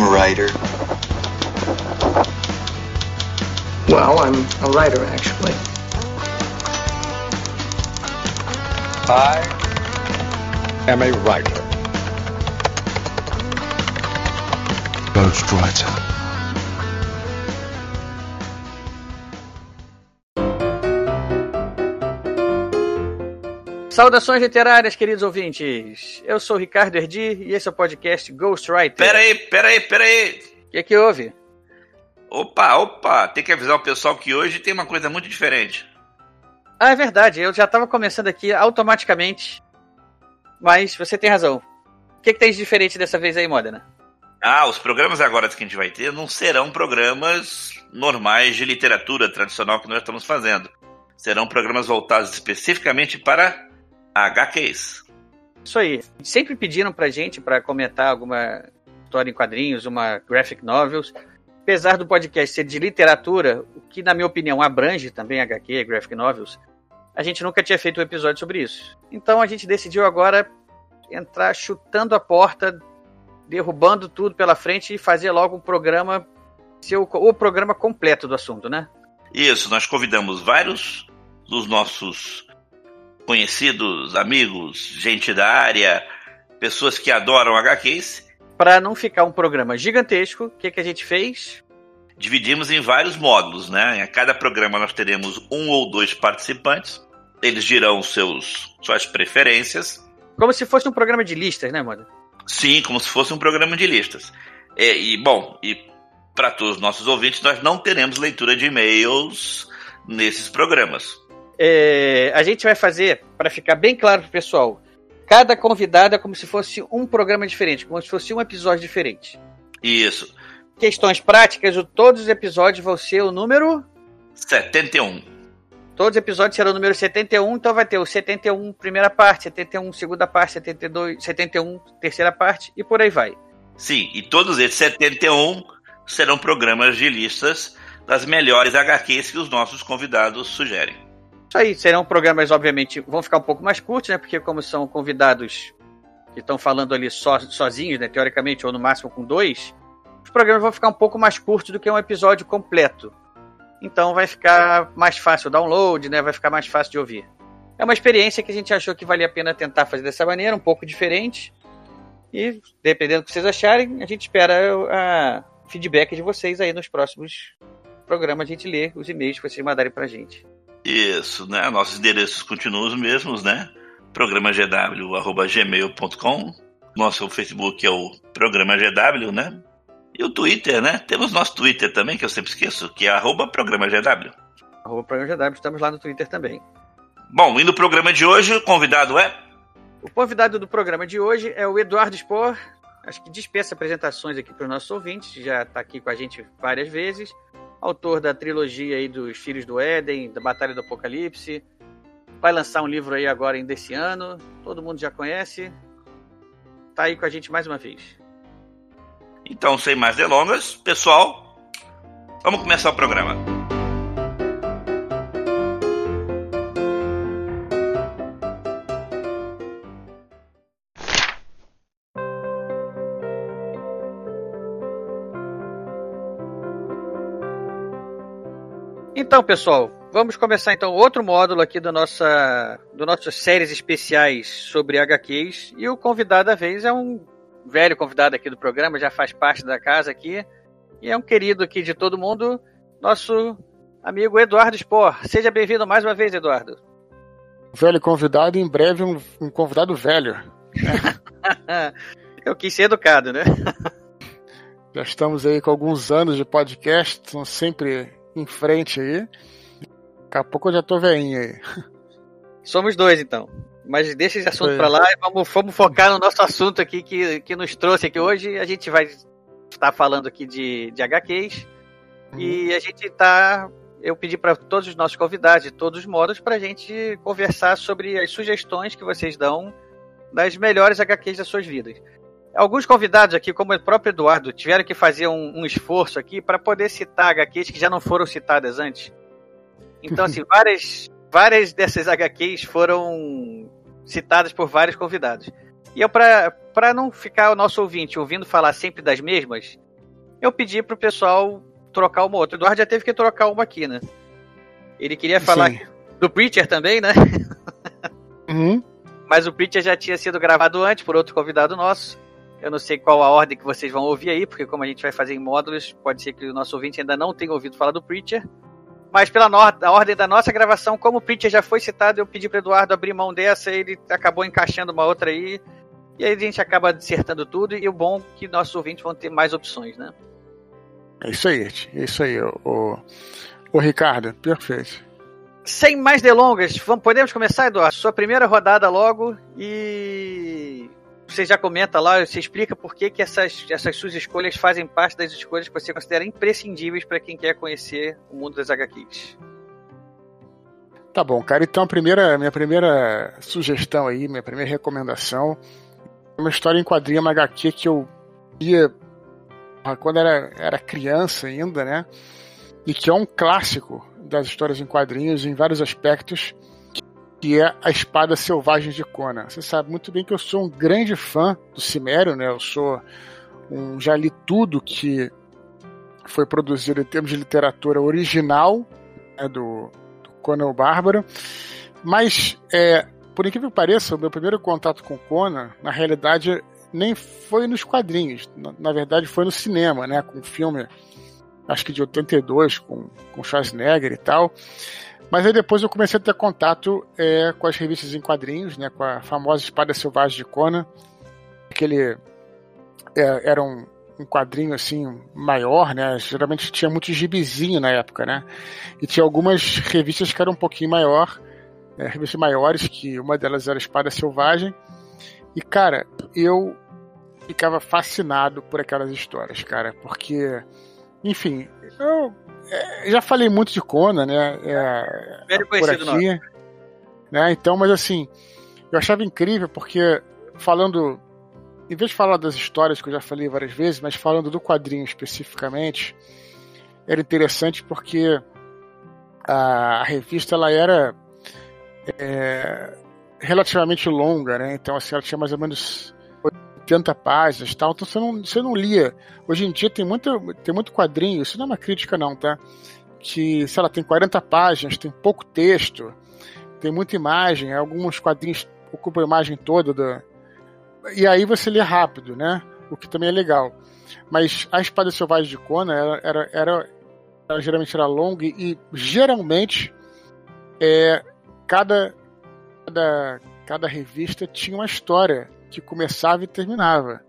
I'm a writer. Well, I'm a writer, actually. I am a writer. Ghostwriter. Saudações literárias, queridos ouvintes. Eu sou o Ricardo Erdi e esse é o podcast Ghostwriter. Pera aí, pera aí, pera aí. O que, é que houve? Opa, opa, tem que avisar o pessoal que hoje tem uma coisa muito diferente. Ah, é verdade, eu já estava começando aqui automaticamente. Mas você tem razão. O que, é que tem de diferente dessa vez aí, Modena? Ah, os programas agora que a gente vai ter não serão programas normais de literatura tradicional que nós estamos fazendo. Serão programas voltados especificamente para HQs. Isso aí. Sempre pediram pra gente para comentar alguma história em quadrinhos, uma graphic novels. Apesar do podcast ser de literatura, o que na minha opinião abrange também HQ, graphic novels, a gente nunca tinha feito um episódio sobre isso. Então a gente decidiu agora entrar chutando a porta, derrubando tudo pela frente e fazer logo um programa, ser o, o programa completo do assunto, né? Isso, nós convidamos vários dos nossos conhecidos, amigos, gente da área, pessoas que adoram HQs. Para não ficar um programa gigantesco, o que, que a gente fez? Dividimos em vários módulos, né? Em cada programa nós teremos um ou dois participantes. Eles dirão seus, suas preferências. Como se fosse um programa de listas, né, Moda? Sim, como se fosse um programa de listas. E, e bom, e para todos os nossos ouvintes, nós não teremos leitura de e-mails nesses programas. É, a gente vai fazer, para ficar bem claro pro pessoal, cada convidado é como se fosse um programa diferente, como se fosse um episódio diferente. Isso. Questões práticas, todos os episódios vão ser o número 71. Todos os episódios serão o número 71, então vai ter o 71 primeira parte, 71 segunda parte, 72, 71 terceira parte e por aí vai. Sim, e todos esses 71 serão programas de listas das melhores HQs que os nossos convidados sugerem. Isso aí, serão programas, obviamente, vão ficar um pouco mais curtos, né? Porque como são convidados que estão falando ali so, sozinhos, né? Teoricamente, ou no máximo com dois, os programas vão ficar um pouco mais curtos do que um episódio completo. Então vai ficar mais fácil o download, né? Vai ficar mais fácil de ouvir. É uma experiência que a gente achou que valia a pena tentar fazer dessa maneira, um pouco diferente. E, dependendo do que vocês acharem, a gente espera a feedback de vocês aí nos próximos programas. A gente lê os e-mails que vocês mandarem pra gente. Isso, né? Nossos endereços continuam os mesmos, né? programagw.gmail.com Nosso Facebook é o Programa GW, né? E o Twitter, né? Temos nosso Twitter também, que eu sempre esqueço, que é arroba Programa GW. Arroba Programa GW, estamos lá no Twitter também. Bom, e no programa de hoje, o convidado é? O convidado do programa de hoje é o Eduardo Spor. Acho que dispensa apresentações aqui para os nossos ouvintes, já está aqui com a gente várias vezes. Autor da trilogia aí dos Filhos do Éden, da Batalha do Apocalipse. Vai lançar um livro aí agora ainda esse ano. Todo mundo já conhece. Tá aí com a gente mais uma vez. Então, sem mais delongas, pessoal, vamos começar o programa. Então, pessoal, vamos começar então outro módulo aqui do nossa do nossas séries especiais sobre HQs e o convidado da vez é um velho convidado aqui do programa, já faz parte da casa aqui e é um querido aqui de todo mundo, nosso amigo Eduardo Spor. Seja bem-vindo mais uma vez, Eduardo. Velho convidado, em breve um, um convidado velho. Eu quis ser educado, né? Já estamos aí com alguns anos de podcast, estão sempre em frente aí. Daqui a pouco eu já tô veinho aí. Somos dois, então. Mas deixa esse assunto para lá e vamos, vamos, focar no nosso assunto aqui que, que nos trouxe aqui hoje. A gente vai estar falando aqui de, de HQs. Uhum. E a gente tá. Eu pedi para todos os nossos convidados, de todos os modos, para a gente conversar sobre as sugestões que vocês dão das melhores HQs das suas vidas. Alguns convidados aqui, como o próprio Eduardo, tiveram que fazer um, um esforço aqui para poder citar HQs que já não foram citadas antes. Então, assim, várias, várias dessas HQs foram citadas por vários convidados. E eu, para não ficar o nosso ouvinte ouvindo falar sempre das mesmas, eu pedi pro pessoal trocar uma outra. O Eduardo já teve que trocar uma aqui, né? Ele queria falar Sim. do Preacher também, né? Uhum. Mas o Preacher já tinha sido gravado antes por outro convidado nosso. Eu não sei qual a ordem que vocês vão ouvir aí, porque como a gente vai fazer em módulos, pode ser que o nosso ouvinte ainda não tenha ouvido falar do Preacher. Mas pela a ordem da nossa gravação, como o Preacher já foi citado, eu pedi para Eduardo abrir mão dessa, ele acabou encaixando uma outra aí. E aí a gente acaba acertando tudo, e o bom é que nossos ouvintes vão ter mais opções, né? É isso aí, é isso aí, o, o Ricardo, perfeito. Sem mais delongas, vamos, podemos começar, Eduardo? Sua primeira rodada logo e você já comenta lá, você explica por que, que essas, essas suas escolhas fazem parte das escolhas que você considera imprescindíveis para quem quer conhecer o mundo das HQs. Tá bom, cara. Então a primeira, minha primeira sugestão aí, minha primeira recomendação é uma história em quadrinho, uma HQ que eu via ah, quando era, era criança ainda, né? E que é um clássico das histórias em quadrinhos em vários aspectos, que é A Espada Selvagem de Conan. Você sabe muito bem que eu sou um grande fã do Cimério, né? Eu sou um já li tudo que foi produzido em termos de literatura original né, do, do Conan o Bárbaro. Mas, é, por incrível que pareça, o meu primeiro contato com Conan, na realidade, nem foi nos quadrinhos. Na, na verdade, foi no cinema, né? Com o filme, acho que de 82, com, com Schwarzenegger e tal. Mas aí depois eu comecei a ter contato é, com as revistas em quadrinhos, né? Com a famosa Espada Selvagem de Conan. Aquele é, era um, um quadrinho assim maior, né? Geralmente tinha muito gibizinho na época, né? E tinha algumas revistas que eram um pouquinho maior, é, revistas maiores, que uma delas era Espada Selvagem. E cara, eu ficava fascinado por aquelas histórias, cara, porque, enfim, eu é, já falei muito de Conan, né? É, Velho por aqui, né? Então, mas assim, eu achava incrível porque falando em vez de falar das histórias que eu já falei várias vezes, mas falando do quadrinho especificamente, era interessante porque a, a revista ela era é, relativamente longa, né? Então assim, ela tinha mais ou menos 80 páginas, tal. Então você não, você não lia. Hoje em dia tem muito, tem muito quadrinho. Isso não é uma crítica não, tá? Que sei lá tem 40 páginas, tem pouco texto, tem muita imagem. Alguns quadrinhos ocupam a imagem toda da e aí você lê rápido, né? O que também é legal. Mas a Espada Selvagem de Conan era, era, era, ela geralmente era longa e, e geralmente é, cada, cada, cada revista tinha uma história que começava e terminava.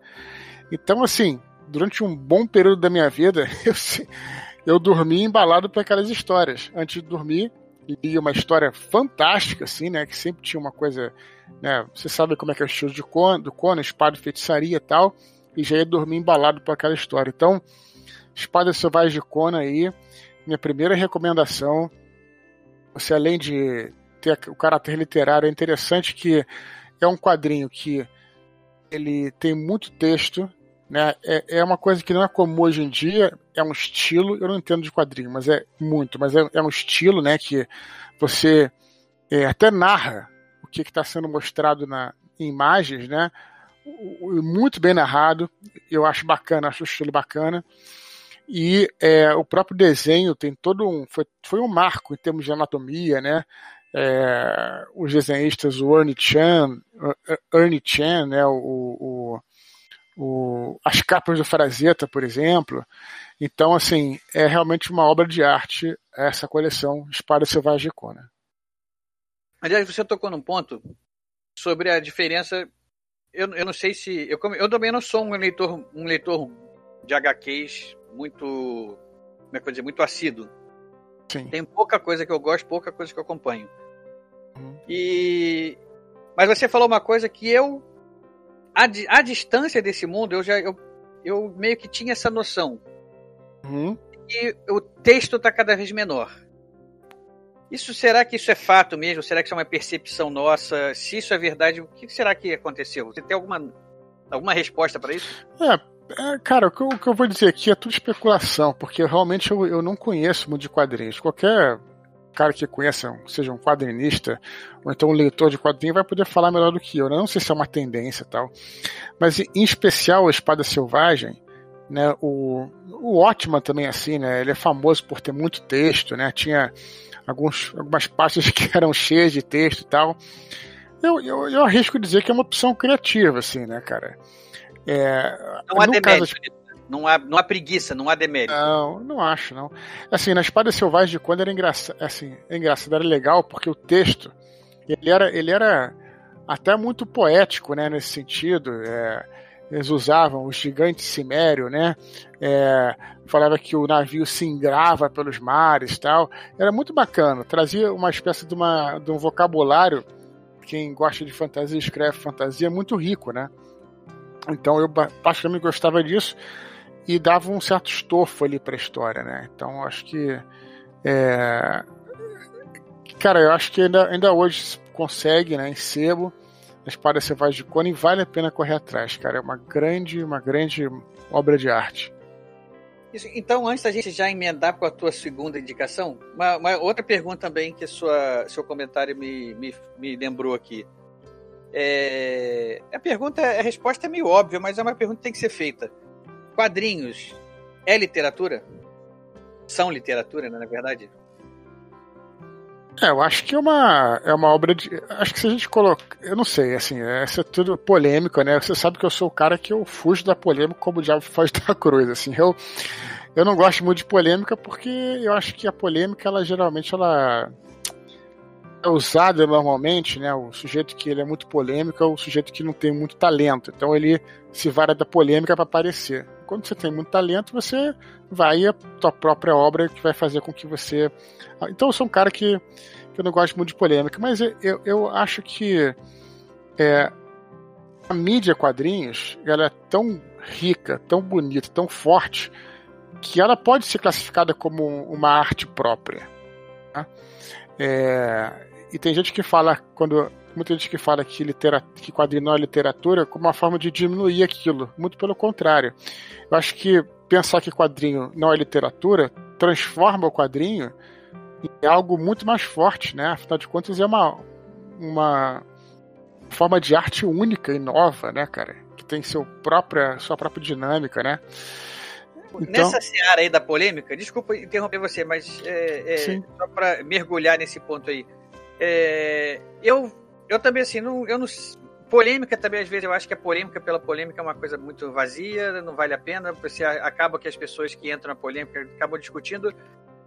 Então, assim, durante um bom período da minha vida, eu, eu dormia embalado para aquelas histórias. Antes de dormir, lia uma história fantástica, assim, né? Que sempre tinha uma coisa né? Você sabe como é que é o estilo de Conan, do Conan, espada feitiçaria e tal, e já ia dormir embalado por aquela história. Então, Espada Selvagem de Conan aí, minha primeira recomendação. Você além de ter o caráter literário, é interessante que é um quadrinho que ele tem muito texto, né? É, é uma coisa que não é comum hoje em dia, é um estilo, eu não entendo de quadrinho, mas é muito, mas é, é um estilo, né? Que você é, até narra o que está sendo mostrado na em imagens, né? Muito bem narrado, eu acho bacana, acho o estilo bacana. E é, o próprio desenho tem todo um. Foi, foi um marco em termos de anatomia, né? É, os desenhistas, o Ernie Chan, Ernie Chan, né? O, o, o, as capas do Frazetta, por exemplo. Então, assim, é realmente uma obra de arte essa coleção Espada Selvagem de Conan. Aliás, você tocou num ponto sobre a diferença. Eu, eu não sei se. Eu, eu também não sou um leitor, um leitor de HQs muito. Como é que eu dizer? Muito assíduo. Sim. Tem pouca coisa que eu gosto, pouca coisa que eu acompanho. Uhum. E. Mas você falou uma coisa que eu. A, a distância desse mundo, eu já. Eu, eu meio que tinha essa noção. Uhum. E o texto está cada vez menor. Isso será que isso é fato mesmo? Será que isso é uma percepção nossa? Se isso é verdade, o que será que aconteceu? Você tem alguma, alguma resposta para isso? É, é, cara, o que, eu, o que, eu, vou dizer aqui é tudo especulação, porque realmente eu, eu não conheço muito de quadrinhos. Qualquer cara que conheça, seja um quadrinista ou então um leitor de quadrinho, vai poder falar melhor do que eu. Eu não sei se é uma tendência tal. Mas em especial a Espada Selvagem, né? O, o Otman também assim, né? Ele é famoso por ter muito texto, né? Tinha alguns, algumas pastas que eram cheias de texto e tal. Eu, eu, eu arrisco dizer que é uma opção criativa, assim, né, cara? É, não há demérito, caso... não, há, não há preguiça, não há demérito. Não, não acho, não. Assim, na Espada Selvagem de quando era engraçado, assim, é engraçado, era legal porque o texto, ele era, ele era até muito poético, né, nesse sentido. É, eles usavam o gigante cimério, né? É, falava que o navio se ingrava pelos mares tal. Era muito bacana, trazia uma espécie de, uma, de um vocabulário. Quem gosta de fantasia escreve fantasia muito rico, né? Então eu particularmente gostava disso e dava um certo estofo ali para a história, né? Então acho que é... cara, eu acho que ainda, ainda hoje se consegue, né, em sebo a espada selvagem de Conan vale a pena correr atrás, cara. É uma grande, uma grande obra de arte. Isso, então, antes da gente já emendar com a tua segunda indicação, uma, uma outra pergunta também que sua, seu comentário me, me, me lembrou aqui. É, a pergunta, a resposta é meio óbvia, mas é uma pergunta que tem que ser feita. Quadrinhos é literatura? São literatura, né, na verdade? É, eu acho que é uma, é uma obra de. Acho que se a gente colocar. Eu não sei, assim, essa é tudo polêmico, né? Você sabe que eu sou o cara que eu fujo da polêmica como o diabo faz da cruz, assim. Eu, eu não gosto muito de polêmica porque eu acho que a polêmica, ela geralmente, ela é usada normalmente, né? O sujeito que ele é muito polêmico é o sujeito que não tem muito talento. Então ele se vara da polêmica para aparecer. Quando você tem muito talento, você vai a tua própria obra que vai fazer com que você. Então eu sou um cara que, que eu não gosto muito de polêmica, mas eu, eu acho que é, a mídia quadrinhos ela é tão rica, tão bonita, tão forte que ela pode ser classificada como uma arte própria. Tá? É, e tem gente que fala, quando muita gente que fala que, litera, que quadrinho não é literatura como uma forma de diminuir aquilo. Muito pelo contrário. Eu acho que pensar que quadrinho não é literatura transforma o quadrinho em algo muito mais forte, né? Afinal de contas, é uma, uma forma de arte única e nova, né, cara? Que tem seu própria, sua própria dinâmica, né? Então... Nessa seara aí da polêmica, desculpa interromper você, mas é, é, só para mergulhar nesse ponto aí. É, eu, eu também, assim, não, eu não. Polêmica também, às vezes, eu acho que a polêmica pela polêmica é uma coisa muito vazia, não vale a pena. Você acaba que as pessoas que entram na polêmica acabam discutindo.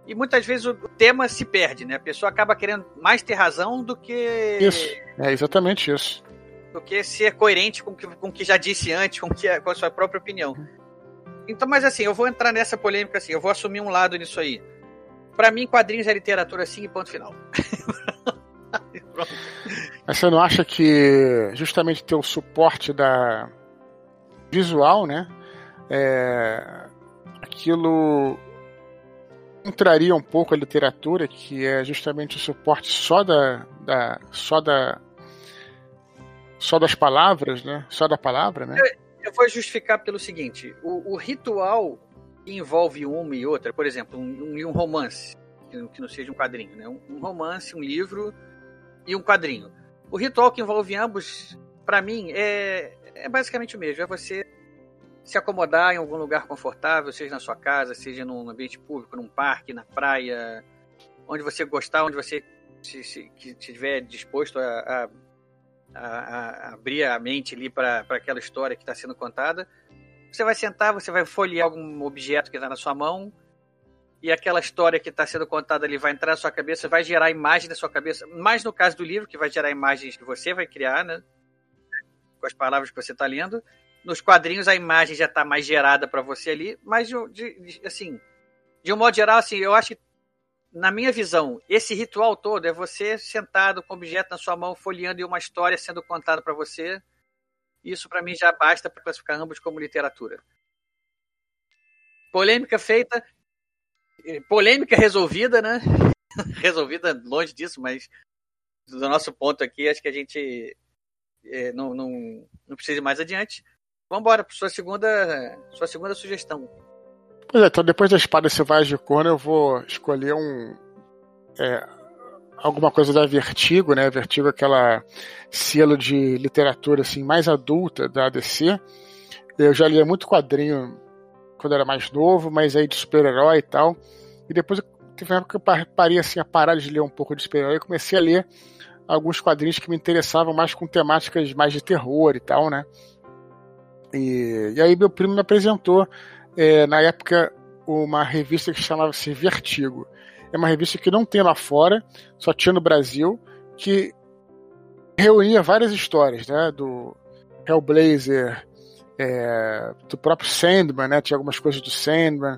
E muitas vezes o tema se perde, né? A pessoa acaba querendo mais ter razão do que. Isso, é exatamente isso. Do que ser coerente com o que, com que já disse antes, com, que, com a sua própria opinião. Então, mas assim, eu vou entrar nessa polêmica assim, eu vou assumir um lado nisso aí. Para mim, quadrinhos é literatura sim e ponto final. Mas você não acha que justamente ter o suporte da visual, né? É, aquilo entraria um pouco a literatura, que é justamente o suporte só da, da só da só das palavras, né? Só da palavra, né? Eu, eu vou justificar pelo seguinte: o, o, ritual que envolve uma e outra, por exemplo, um, um, um romance, que não seja um quadrinho, né? Um, um romance, um livro e um quadrinho. O ritual que envolve ambos, para mim, é, é basicamente o mesmo. É você se acomodar em algum lugar confortável, seja na sua casa, seja num ambiente público, num parque, na praia, onde você gostar, onde você se, se, que estiver disposto a, a, a, abrir a mente ali para aquela história que está sendo contada. Você vai sentar, você vai folhear algum objeto que está na sua mão, e aquela história que está sendo contada ali vai entrar na sua cabeça, vai gerar imagem na sua cabeça, mais no caso do livro, que vai gerar imagens que você vai criar, né? Com as palavras que você está lendo. Nos quadrinhos a imagem já está mais gerada para você ali, mas de, de, assim, de um modo geral, assim, eu acho que na minha visão, esse ritual todo é você sentado com o objeto na sua mão, folheando e uma história sendo contada para você. Isso para mim já basta para classificar ambos como literatura. Polêmica feita, polêmica resolvida, né? resolvida longe disso, mas do nosso ponto aqui, acho que a gente é, não, não, não precisa ir mais adiante. Vamos embora para sua segunda, sua segunda sugestão. Pois é, então depois da Espada Selvagem de Conan, eu vou escolher um. É, alguma coisa da Vertigo, né? Vertigo é aquela selo de literatura assim mais adulta da ADC. Eu já li muito quadrinho quando era mais novo, mas aí de super-herói e tal. E depois teve uma época que eu parei assim, a parar de ler um pouco de super-herói e comecei a ler alguns quadrinhos que me interessavam mais com temáticas mais de terror e tal, né? E, e aí meu primo me apresentou, é, na época, uma revista que chamava-se Vertigo. É uma revista que não tem lá fora, só tinha no Brasil, que reunia várias histórias, né? Do Hellblazer, é, do próprio Sandman, né? Tinha algumas coisas do Sandman,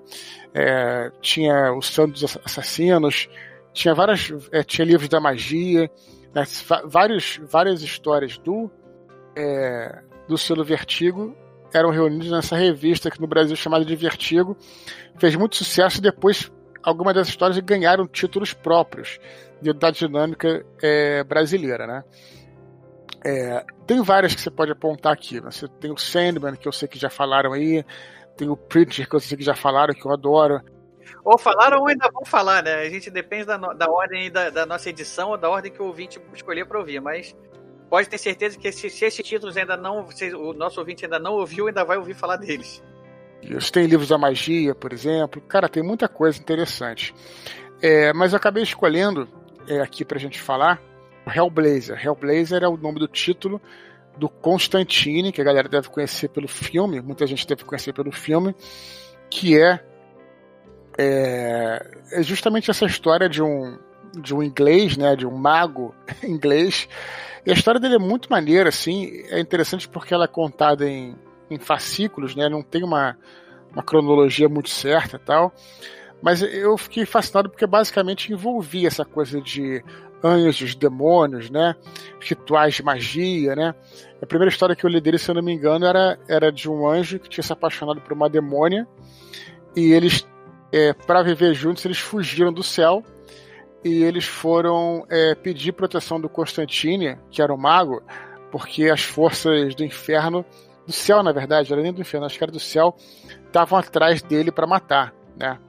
é, tinha o Santo dos Assassinos, tinha várias, é, tinha livros da magia, né? vários, várias histórias do é, do selo Vertigo eram reunidos nessa revista aqui no Brasil chamada de Vertigo, fez muito sucesso e depois algumas das histórias ganharam títulos próprios da dinâmica é, brasileira, né? É, tem várias que você pode apontar aqui. Né? Você tem o Sandman, que eu sei que já falaram aí. Tem o Preacher, que eu sei que já falaram, que eu adoro. Ou falaram ou ainda vão falar, né? A gente depende da, da ordem da, da, nossa edição ou da ordem que o ouvinte escolher para ouvir. Mas pode ter certeza que se, se esses títulos ainda não. O nosso ouvinte ainda não ouviu, ainda vai ouvir falar deles. Isso tem livros da magia, por exemplo. Cara, tem muita coisa interessante. É, mas eu acabei escolhendo é, aqui pra gente falar Hellblazer. Hellblazer é o nome do título do Constantine, que a galera deve conhecer pelo filme, muita gente deve conhecer pelo filme, que é, é, é justamente essa história de um, de um inglês, né, de um mago inglês. E a história dele é muito maneira, assim, é interessante porque ela é contada em, em fascículos, né, não tem uma, uma cronologia muito certa tal. Mas eu fiquei fascinado porque basicamente envolvia essa coisa de anjos, demônios, né? Rituais de magia, né? A primeira história que eu li dele, se eu não me engano, era, era de um anjo que tinha se apaixonado por uma demônia e eles, é, para viver juntos, eles fugiram do céu e eles foram é, pedir proteção do Constantine, que era o mago, porque as forças do inferno, do céu na verdade, era nem do inferno, acho que era do céu, estavam atrás dele para matar, né?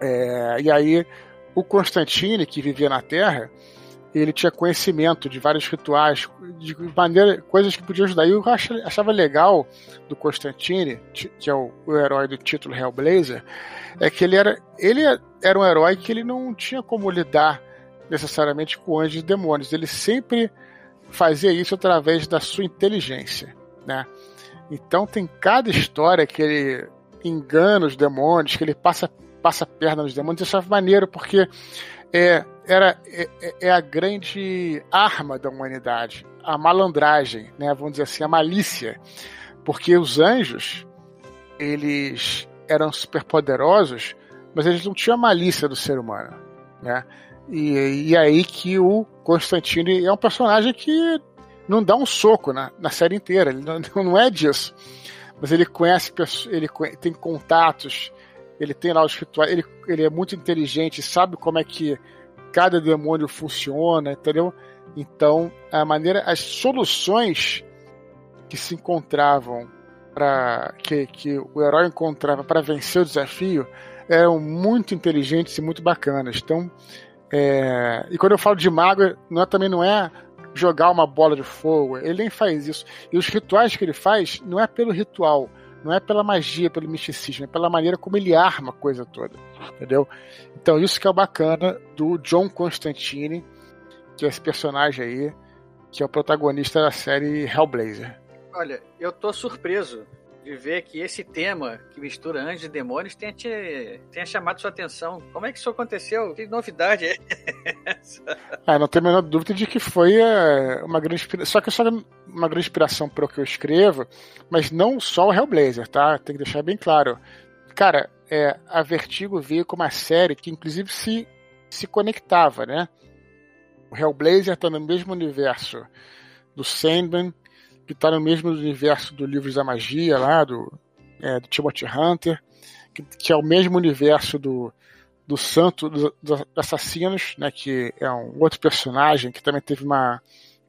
É, e aí o Constantine, que vivia na Terra, ele tinha conhecimento de vários rituais, de maneira, coisas que podiam ajudar. E eu achava legal do Constantine, que é o, o, herói do título Hellblazer, é que ele era, ele era um herói que ele não tinha como lidar necessariamente com anjos e demônios. Ele sempre fazia isso através da sua inteligência, né? Então tem cada história que ele engana os demônios, que ele passa passa a perna nos demônios, eu achava maneiro, porque é, era, é, é, a grande arma da humanidade, a malandragem, né? vamos dizer assim, a malícia. Porque os anjos, eles eram superpoderosos, mas eles não tinham a malícia do ser humano. Né? E, e aí que o Constantine é um personagem que não dá um soco na, na série inteira, ele não, não é disso. Mas ele conhece, ele tem contatos, ele tem lá os rituais, ele, ele é muito inteligente, sabe como é que cada demônio funciona, entendeu? Então, a maneira, as soluções que se encontravam para que, que o herói encontrava para vencer o desafio eram muito inteligentes e muito bacanas. Então, é, e quando eu falo de mago, não é, também não é jogar uma bola de fogo, ele nem faz isso. E os rituais que ele faz não é pelo ritual, não é pela magia, pelo misticismo, é pela maneira como ele arma a coisa toda. Entendeu? Então, isso que é o bacana do John Constantine, que é esse personagem aí, que é o protagonista da série Hellblazer. Olha, eu tô surpreso de ver que esse tema que mistura anjos e demônios tenha, te, tenha chamado sua atenção. Como é que isso aconteceu? Que novidade é essa? Ah, não tenho a menor dúvida de que foi é, uma grande inspiração. Só que só uma grande inspiração para o que eu escrevo, mas não só o Hellblazer, tá? Tem que deixar bem claro. Cara, é, a Vertigo veio com uma série que inclusive se, se conectava, né? O Hellblazer está no mesmo universo do Sandman, que está no mesmo universo do Livros da Magia, lá, do, é, do Timothy Hunter, que, que, é o mesmo universo do, do Santo dos do Assassinos, né, que é um outro personagem que também teve uma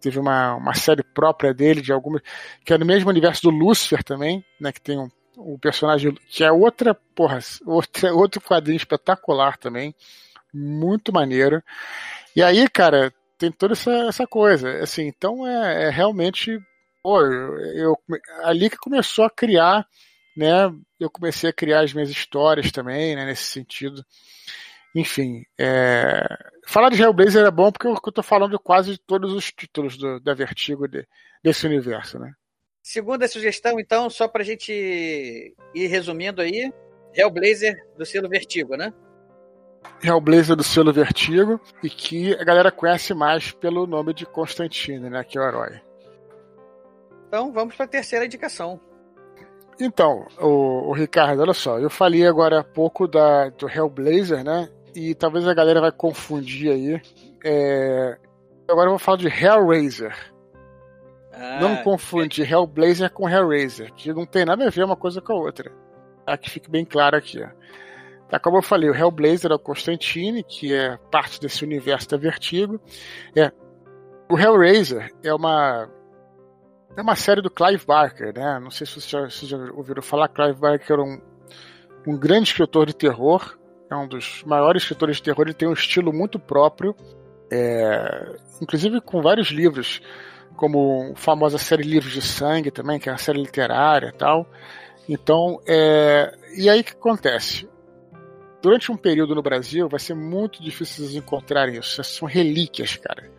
teve uma, uma série própria dele de algumas que é no mesmo universo do Lucifer também, né, que tem um, um personagem que é outra porra, outra, outro quadrinho espetacular também, muito maneiro. E aí, cara, tem toda essa, essa coisa, assim, então é, é realmente pô, eu, ali que começou a criar né, eu comecei a criar as minhas histórias também, né, nesse sentido. Enfim, é... falar de Hellblazer é bom porque eu estou falando de quase todos os títulos do, da Vertigo de, desse universo, né? Segunda sugestão, então, só para a gente ir resumindo aí, Hellblazer do selo Vertigo, né? Hellblazer do selo Vertigo e que a galera conhece mais pelo nome de Constantine, né, que é o herói. Então, vamos para a terceira indicação. Então, o, o, Ricardo, olha só, eu falei agora há pouco da, do Hellblazer, né? E talvez a galera vai confundir aí. É... Agora eu vou falar de Hellraiser. Ah, não confunde é... Hellblazer com Hellraiser, que não tem nada a ver uma coisa com a outra. Tá? Que fique bem claro aqui. Ó. Tá, como eu falei, o Hellblazer é o Constantine, que é parte desse universo da Vertigo. É, o Hellraiser é uma é uma série do Clive Barker, né? Não sei se vocês já, vocês já ouviram falar. Clive Barker era um, um grande escritor de terror, é um dos maiores escritores de terror. Ele tem um estilo muito próprio, é, inclusive com vários livros, como a famosa série Livros de Sangue também, que é uma série literária e tal. Então, é, e aí o que acontece? Durante um período no Brasil, vai ser muito difícil vocês isso. São relíquias, cara.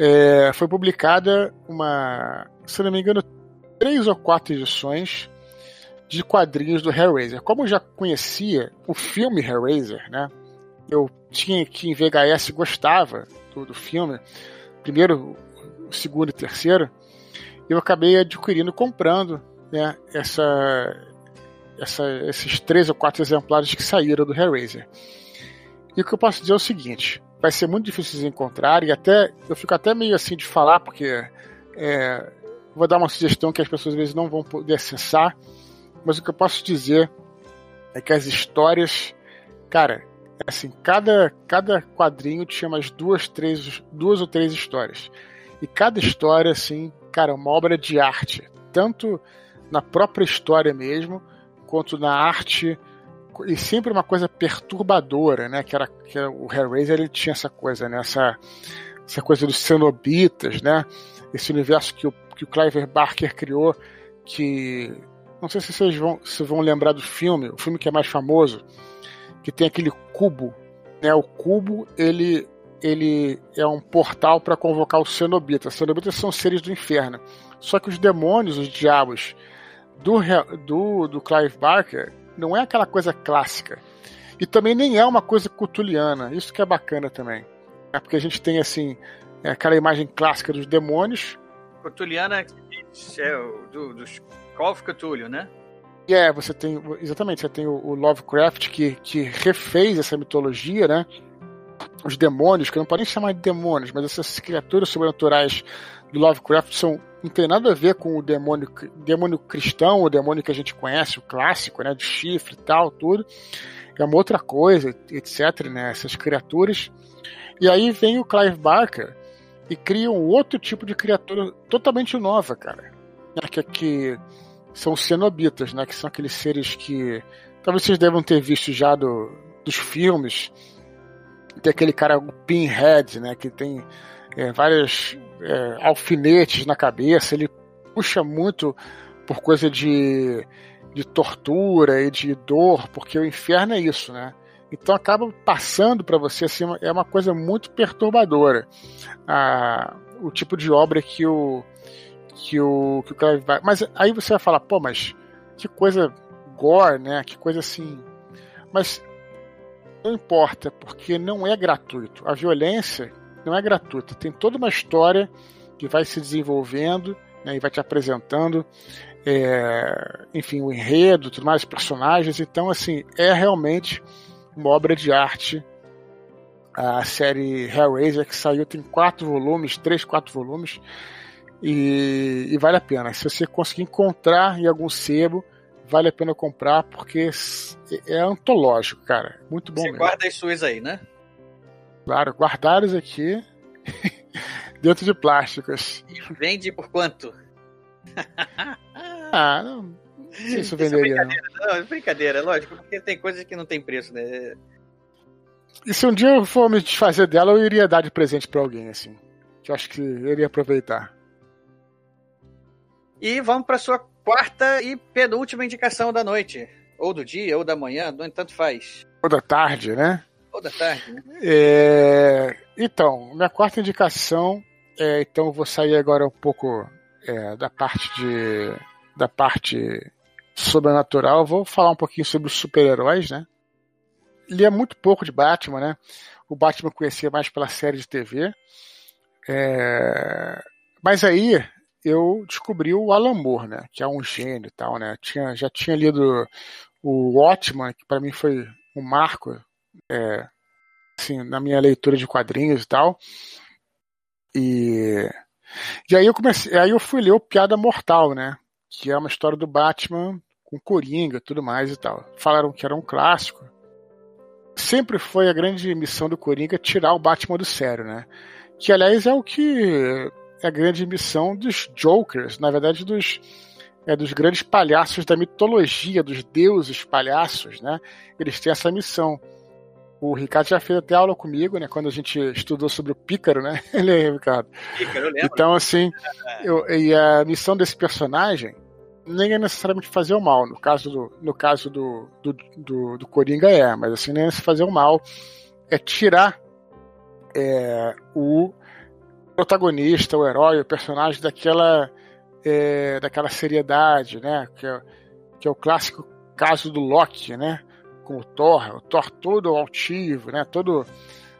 É, foi publicada uma, se não me engano, três ou quatro edições de quadrinhos do Hellraiser. Como eu já conhecia o filme Hellraiser, né? Eu tinha aqui em VHS gostava do, do filme, primeiro, segundo e terceiro, eu acabei adquirindo, comprando, né? Essa, essa, esses três ou quatro exemplares que saíram do Hellraiser. E o que eu posso dizer é o seguinte: vai ser muito difícil de encontrar e até eu fico até meio assim de falar porque é, vou dar uma sugestão que as pessoas às vezes não vão poder acessar, mas o que eu posso dizer é que as histórias, cara, é assim, cada, cada quadrinho tinha umas duas, três, duas ou três histórias. E cada história, assim, cara, é uma obra de arte. Tanto na própria história mesmo, quanto na arte. E sempre uma coisa perturbadora, né? Que era, que era o Hellraiser, ele tinha essa coisa, né? Essa, essa coisa dos cenobitas, né? Esse universo que o que o Clive Barker criou, que não sei se vocês vão, se vão lembrar do filme, o filme que é mais famoso, que tem aquele cubo, né? O cubo ele ele é um portal para convocar os cenobitas. Os cenobitas são seres do inferno. Só que os demônios, os diabos do, do, do Clive Barker não é aquela coisa clássica. E também nem é uma coisa cutuliana. Isso que é bacana também. É porque a gente tem assim aquela imagem clássica dos demônios, Cthulhiana é o do, dos Call of Cthulhu, né? É, você tem. Exatamente, você tem o, o, Lovecraft que, que refez essa mitologia, né? Os demônios, que não podem chamar de demônios, mas essas criaturas sobrenaturais do Lovecraft são, não tem nada a ver com o demônio, demônio cristão, o demônio que a gente conhece, o clássico, né? De chifre e tal, tudo. É uma outra coisa, etc, né? Essas criaturas. E aí vem o Clive Barker, e criam outro tipo de criatura totalmente nova, cara. Né, que, que são os cenobitas, né? Que são aqueles seres que talvez vocês devam ter visto já do, dos filmes. Tem aquele cara, o Pinhead, né? Que tem é, vários é, alfinetes na cabeça. Ele puxa muito por coisa de, de tortura e de dor, porque o inferno é isso, né? Então acaba passando para você assim, é uma coisa muito perturbadora. Ah, o tipo de obra que o que o que o Clive vai. Mas aí você vai falar, pô, mas que coisa gore, né? Que coisa assim. Mas não importa, porque não é gratuito. A violência não é gratuita. Tem toda uma história que vai se desenvolvendo né, e vai te apresentando, é, enfim, o enredo, tudo mais, os personagens. Então, assim, é realmente uma obra de arte. A série Hellraiser, que saiu, tem quatro volumes, três, quatro volumes. E, e, vale a pena. Se você conseguir encontrar em algum sebo, vale a pena comprar, porque é antológico, cara. Muito bom você mesmo. guarda as suas aí, né? Claro, guardadas aqui dentro de plásticos. E vende por quanto? ah, não, se isso venderia. Isso é brincadeira, não. é brincadeira, lógico, porque tem coisas que não tem preço, né? E se um dia eu for me desfazer dela, eu iria dar de presente para alguém, assim. Que eu acho que eu iria aproveitar. E vamos para sua quarta e penúltima indicação da noite. Ou do dia, ou da manhã, não tanto faz. Ou da tarde, né? Tarde, né? É... Então, minha quarta indicação, é, então eu vou sair agora um pouco é, da parte de. da parte sobrenatural, vou falar um pouquinho sobre os super-heróis, né? Lia muito pouco de Batman, né? O Batman conhecia mais pela série de TV. É... Mas aí eu descobri o Alan Moore, né? Que é um gênio e tal, né? Tinha, já tinha lido o Watchman, que para mim foi um marco, é, assim, na minha leitura de quadrinhos e tal. E, e aí eu comecei, aí eu fui ler o Piada Mortal, né? Que é uma história do Batman com Coringa, tudo mais e tal. Falaram que era um clássico. Sempre foi a grande missão do Coringa tirar o Batman do sério, né? Que aliás é o que é a grande missão dos Jokers, na verdade dos é, dos grandes palhaços da mitologia, dos deuses palhaços, né? Eles têm essa missão. O Ricardo já fez até aula comigo, né? Quando a gente estudou sobre o Pícaro, né? Ele é, Ricardo. Pícaro, eu lembro. Então, assim, eu, e a missão desse personagem nem é necessariamente fazer o mal. No caso do, no caso do, do, do, do Coringa é, mas assim, nem é fazer o mal. É tirar é, o protagonista, o herói, o personagem daquela é, daquela seriedade, né? Que é, que é o clássico caso do Loki, né? Com o Thor, o Thor todo altivo, né? Todo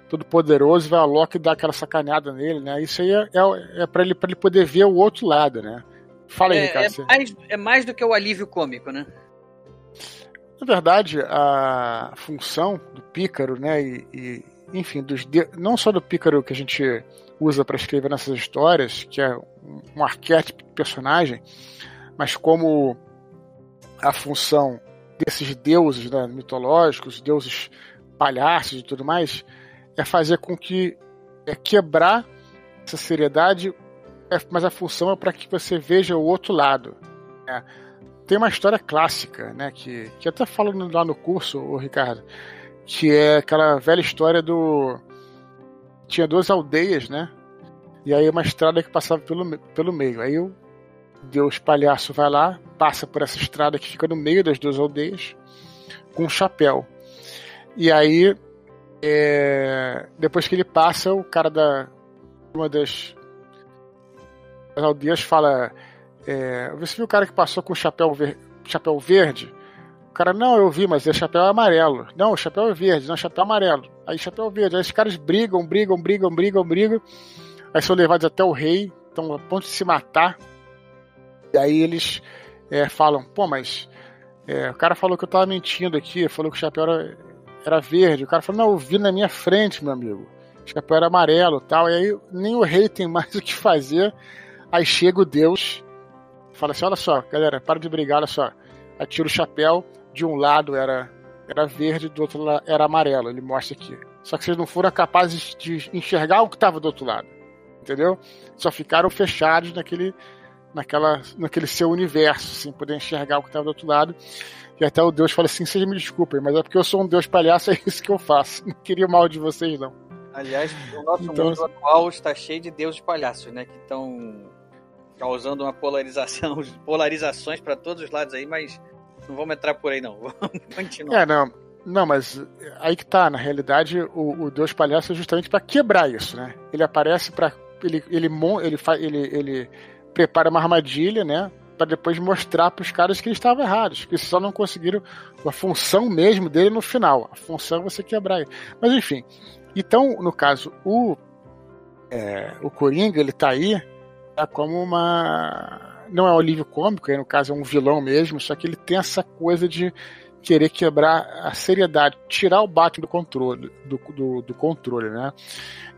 todo poderoso, vai o Loki dar aquela sacaneada nele, né? Isso aí é, é, é para ele, ele poder ver o outro lado, né? Fala aí, é, Ricardo. É mais, é mais do que o alívio cômico, né? Na verdade, a função do Pícaro, né? E, e enfim, dos de... não só do Pícaro que a gente usa para escrever nessas histórias, que é um arquétipo de personagem, mas como a função desses deuses né, mitológicos, deuses palhaços e tudo mais, é fazer com que é quebrar essa seriedade, é, mas a função é para que você veja o outro lado. Né? Tem uma história clássica, né, que, que até falo lá no curso, o Ricardo, que é aquela velha história do tinha duas aldeias, né? E aí uma estrada que passava pelo, pelo meio. Aí o Deus palhaço vai lá, passa por essa estrada que fica no meio das duas aldeias, com um chapéu. E aí, é, depois que ele passa, o cara da uma das, das aldeias fala: é, Você viu o cara que passou com o chapéu, ver, chapéu verde? O cara, não, eu vi, mas o chapéu é amarelo. Não, o chapéu é verde, não, o chapéu é amarelo. Aí chapéu verde. Aí os caras brigam, brigam, brigam, brigam, brigam. Aí são levados até o rei, estão a ponto de se matar. E aí eles é, falam, pô, mas é, o cara falou que eu tava mentindo aqui, falou que o chapéu era, era verde. O cara falou, não, eu vi na minha frente, meu amigo. O chapéu era amarelo tal. E aí nem o rei tem mais o que fazer. Aí chega o Deus, fala assim: olha só, galera, para de brigar, olha só. Atira o chapéu, de um lado era, era verde, do outro lado era amarelo. Ele mostra aqui. Só que vocês não foram capazes de enxergar o que estava do outro lado. Entendeu? Só ficaram fechados naquele, naquela, naquele seu universo, sem poder enxergar o que estava do outro lado. E até o Deus fala assim: vocês me desculpem, mas é porque eu sou um Deus palhaço, é isso que eu faço. Não queria mal de vocês, não. Aliás, o nosso então, mundo atual está cheio de deuses palhaços, né? Que estão causando uma polarização, polarizações para todos os lados aí, mas não vamos entrar por aí, não. Vamos continuar. É, não. Não, mas aí que tá. Na realidade, o, o Deus Palhaço é justamente para quebrar isso, né? Ele aparece para ele ele ele, ele, ele prepara uma armadilha, né? Para depois mostrar para os caras que eles estavam errados, que só não conseguiram a função mesmo dele no final. A função é você quebrar ele. Mas enfim. Então, no caso, o é, o Coringa ele tá aí tá como uma não é um alívio cômico, aí no caso é um vilão mesmo, só que ele tem essa coisa de querer quebrar a seriedade, tirar o Batman do controle, do, do, do, controle, né?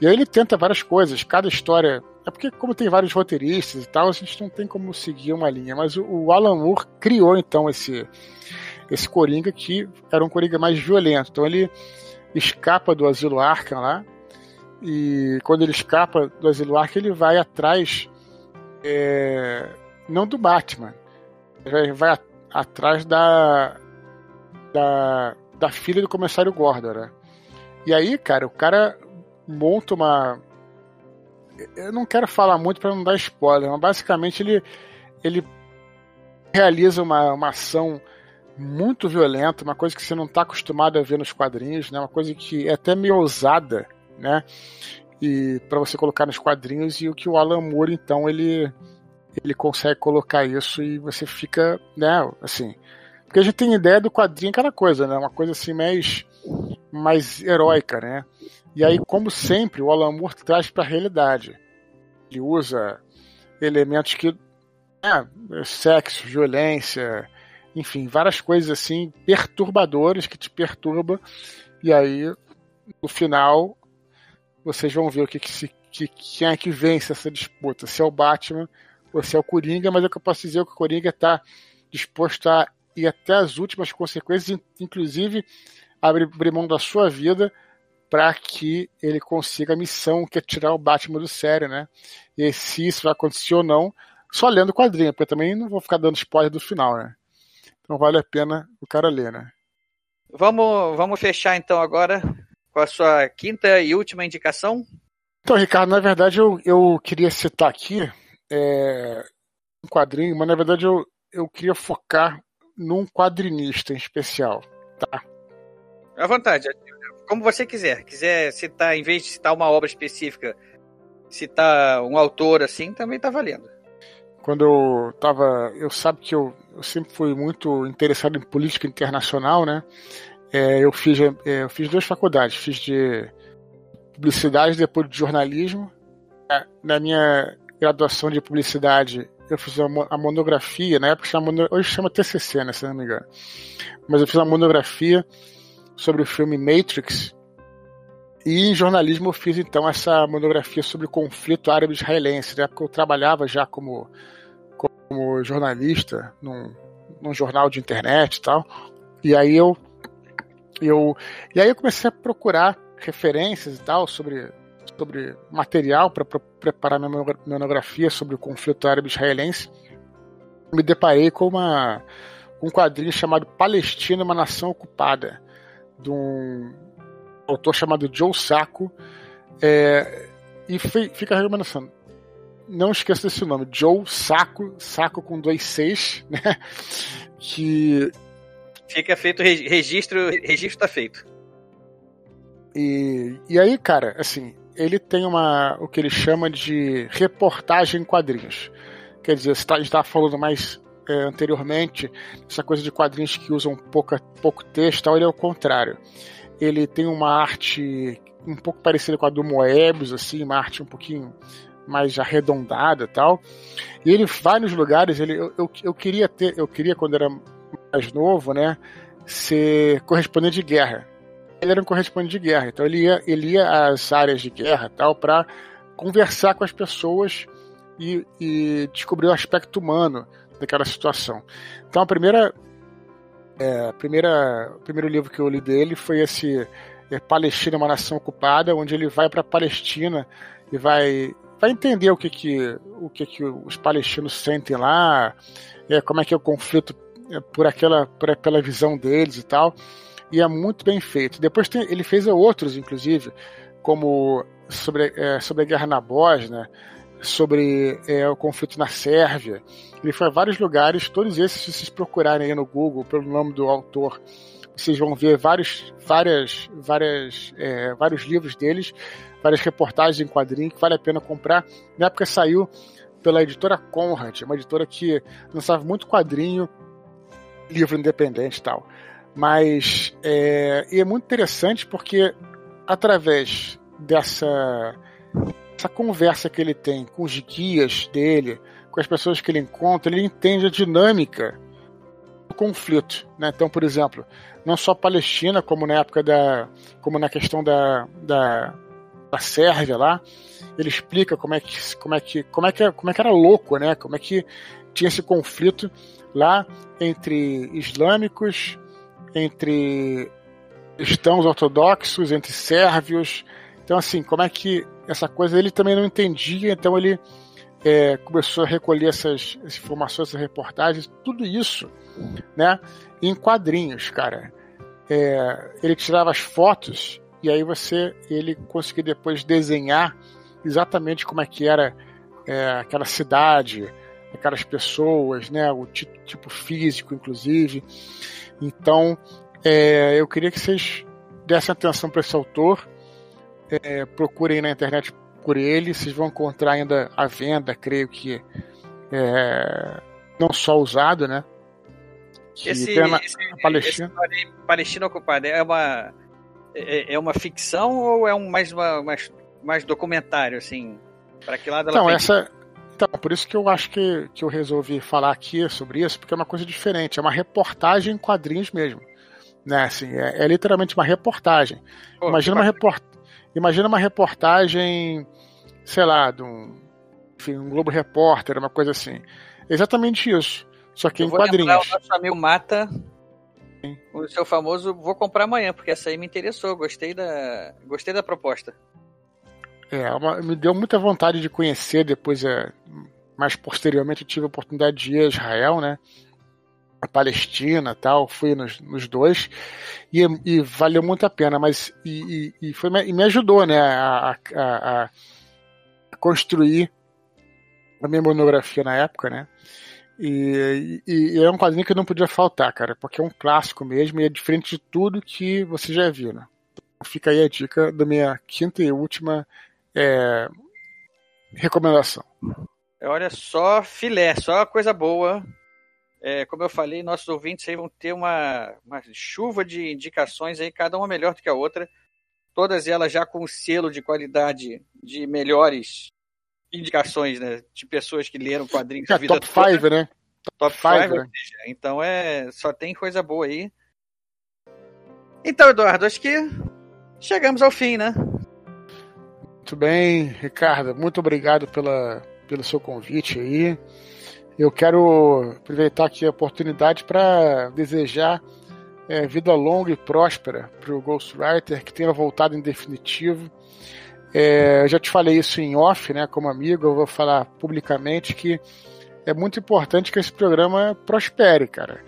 E aí ele tenta várias coisas, cada história. É porque, como tem vários roteiristas e tal, a gente não tem como seguir uma linha. Mas o, o Alan Moore criou então esse, esse Coringa que era um Coringa mais violento. Então ele escapa do asilo Arkham lá. E quando ele escapa do asilo Arkham, ele vai atrás. É, não do Batman. Ele vai, vai atrás da, da, da filha do comissário Gordon, né? E aí, cara, o cara monta uma. Eu não quero falar muito para não dar spoiler, mas basicamente ele, ele realiza uma, uma ação muito violenta, uma coisa que você não está acostumado a ver nos quadrinhos, né? Uma coisa que é até meio ousada, né? E para você colocar nos quadrinhos e o que o Alan Moore então ele ele consegue colocar isso e você fica, né, assim, porque a gente tem ideia do quadrinho aquela coisa, né? Uma coisa assim mais mais heróica, né? E aí, como sempre, o Alan Moore traz para a realidade. Ele usa elementos que. É, sexo, violência, enfim, várias coisas assim perturbadoras que te perturbam. E aí, no final, vocês vão ver o que, que, se, que quem é que vence essa disputa. Se é o Batman ou se é o Coringa, mas é que eu posso dizer que o Coringa está disposto a ir até as últimas consequências, inclusive abrir mão da sua vida para que ele consiga a missão que é tirar o Batman do sério, né? E se isso vai acontecer ou não, só lendo o quadrinho, porque também não vou ficar dando spoiler do final, né? Então vale a pena o cara ler, né? Vamos, vamos fechar então agora com a sua quinta e última indicação. Então, Ricardo, na verdade eu, eu queria citar aqui é, um quadrinho, mas na verdade eu, eu queria focar num quadrinista em especial, tá? À vontade como você quiser. Quiser citar, em vez de citar uma obra específica, citar um autor assim, também tá valendo. Quando eu tava. Eu sabe que eu, eu sempre fui muito interessado em política internacional, né? É, eu, fiz, é, eu fiz duas faculdades. Fiz de publicidade, depois de jornalismo. Na minha graduação de publicidade, eu fiz a monografia, na época chama, hoje chama TCC, né, se não me engano. Mas eu fiz uma monografia sobre o filme Matrix. E em jornalismo eu fiz então essa monografia sobre o conflito árabe-israelense, né? porque eu trabalhava já como, como jornalista num, num jornal de internet e tal. E aí eu, eu, e aí eu comecei a procurar referências e tal sobre, sobre material para preparar minha monografia sobre o conflito árabe-israelense. Me deparei com uma, um quadrinho chamado Palestina, uma nação ocupada de um autor chamado Joe Sacco. É, e fica a recomendação. Não esqueça desse nome, Joe Sacco, Sacco com dois seis, né? Que. Fica feito registro, registro tá feito. E, e aí, cara, assim, ele tem uma o que ele chama de reportagem em quadrinhos. Quer dizer, tá, a gente estava falando mais é, anteriormente, essa coisa de quadrinhos que usam pouca, pouco texto, tal, ele é o contrário. Ele tem uma arte um pouco parecida com a do Moebius, assim, uma arte um pouquinho mais arredondada tal. E ele vai nos lugares, ele, eu, eu, eu queria ter, eu queria quando era mais novo, né, ser correspondente de guerra. Ele era um correspondente de guerra, então ele ia, ele ia às áreas de guerra tal para conversar com as pessoas e, e descobrir o aspecto humano daquela situação. Então a primeira, é, primeira, o primeiro livro que eu li dele foi esse é, Palestina, uma nação ocupada, onde ele vai para a Palestina e vai, vai entender o que que, o que que os palestinos sentem lá, é, como é que é o conflito é, por aquela, por aquela visão deles e tal. E é muito bem feito. Depois tem, ele fez outros, inclusive, como sobre, é, sobre a guerra na Bósnia, sobre é, o conflito na Sérvia. Ele foi a vários lugares, todos esses, se vocês procurarem aí no Google pelo nome do autor, vocês vão ver vários, várias, várias, é, vários livros deles, várias reportagens em quadrinho que vale a pena comprar. Na época saiu pela editora Conrad, uma editora que lançava muito quadrinho, livro independente e tal. Mas é, e é muito interessante porque através dessa essa conversa que ele tem com os guias dele, com as pessoas que ele encontra, ele entende a dinâmica do conflito. Né? Então, por exemplo, não só a Palestina, como na época da. como na questão da, da, da Sérvia lá, ele explica como é que como é que como é que como é que era louco, né? Como é que tinha esse conflito lá entre islâmicos, entre cristãos ortodoxos, entre sérvios. Então assim, como é que essa coisa ele também não entendia, então ele é, começou a recolher essas, essas, informações, essas reportagens, tudo isso, né, em quadrinhos, cara. É, ele tirava as fotos e aí você, ele conseguia depois desenhar exatamente como é que era é, aquela cidade, aquelas pessoas, né? O tipo, tipo físico, inclusive. Então, é, eu queria que vocês dessem atenção para esse autor. É, procurem na internet por ele. Vocês vão encontrar ainda à venda, creio que é, não só usado, né? Esse, esse, Palestina. esse Palestina ocupada é uma é, é, uma ficção ou é um mais uma, mais, mais documentário assim? Para que lado ela Então, essa então, por isso que eu acho que, que eu resolvi falar aqui sobre isso, porque é uma coisa diferente, é uma reportagem em quadrinhos mesmo. Né, assim, é, é literalmente uma reportagem. Pô, imagina, uma report... imagina uma reportagem, sei lá, de um, enfim, um Globo Repórter, uma coisa assim. Exatamente isso. Só que eu em quadrinhos. O nosso amigo Mata, Sim. o seu famoso, vou comprar amanhã, porque essa aí me interessou, gostei da, gostei da proposta. É, uma, me deu muita vontade de conhecer depois, é, mais posteriormente eu tive a oportunidade de ir a Israel, né? A Palestina tal, fui nos, nos dois e, e, valeu muito a pena, mas e, e, e foi, e me ajudou, né, a, a, a construir a minha monografia na época, né? E, e, é um quadrinho que não podia faltar, cara, porque é um clássico mesmo e é diferente de tudo que você já viu, né? Fica aí a dica da minha quinta e última é, recomendação. Olha só, filé, só coisa boa. É, como eu falei, nossos ouvintes aí vão ter uma, uma chuva de indicações aí, cada uma melhor do que a outra. Todas elas já com selo de qualidade de melhores indicações, né? De pessoas que leram quadrinhos é, vida top 5, né? Top 5, né? Então é, só tem coisa boa aí. Então, Eduardo, acho que chegamos ao fim, né? Muito bem, Ricardo, muito obrigado pela, pelo seu convite aí. Eu quero aproveitar aqui a oportunidade para desejar é, vida longa e próspera para o Ghostwriter, que tenha voltado em definitivo. É, eu já te falei isso em off, né, como amigo, eu vou falar publicamente que é muito importante que esse programa prospere, cara.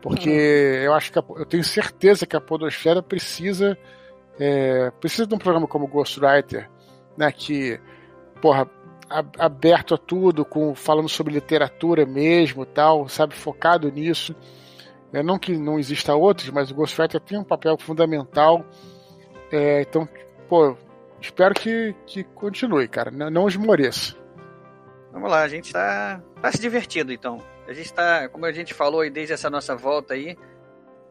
Porque uhum. eu acho que a, eu tenho certeza que a Podosfera precisa é, precisa de um programa como Ghostwriter né, que, porra, aberto a tudo, com falando sobre literatura mesmo, tal, sabe, focado nisso. É, não que não exista outros, mas o Ghostwriter tem um papel fundamental. É, então, pô, espero que, que continue, cara. Não, esmoreça. Vamos lá, a gente tá, tá se divertindo, então. A gente tá, como a gente falou aí desde essa nossa volta aí,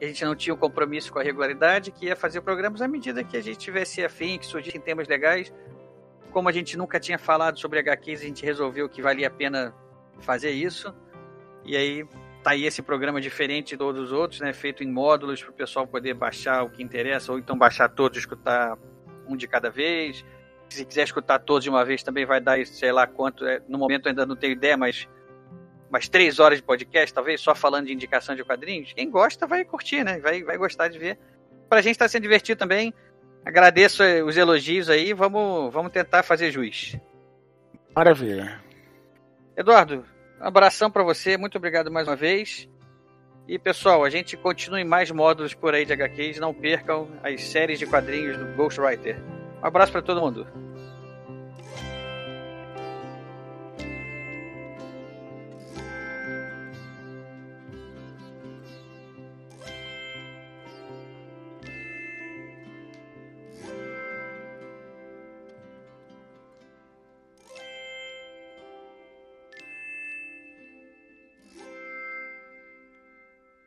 a gente não tinha um compromisso com a regularidade, que ia fazer programas à medida que a gente tivesse afim, que surgissem temas legais, como a gente nunca tinha falado sobre HQs, a gente resolveu que valia a pena fazer isso. E aí tá aí esse programa diferente de todos os outros, né? Feito em módulos para o pessoal poder baixar o que interessa, ou então baixar todos e escutar um de cada vez. Se quiser escutar todos de uma vez, também vai dar, sei lá quanto. É, no momento ainda não tenho ideia, mas umas três horas de podcast, talvez, só falando de indicação de quadrinhos. Quem gosta vai curtir, né? Vai, vai gostar de ver. Pra gente tá sendo divertido também. Agradeço os elogios aí, vamos, vamos tentar fazer juiz. Maravilha. Eduardo, um abração para você, muito obrigado mais uma vez. E pessoal, a gente continua em mais módulos por aí de HQs, não percam as séries de quadrinhos do Ghostwriter. Um abraço para todo mundo.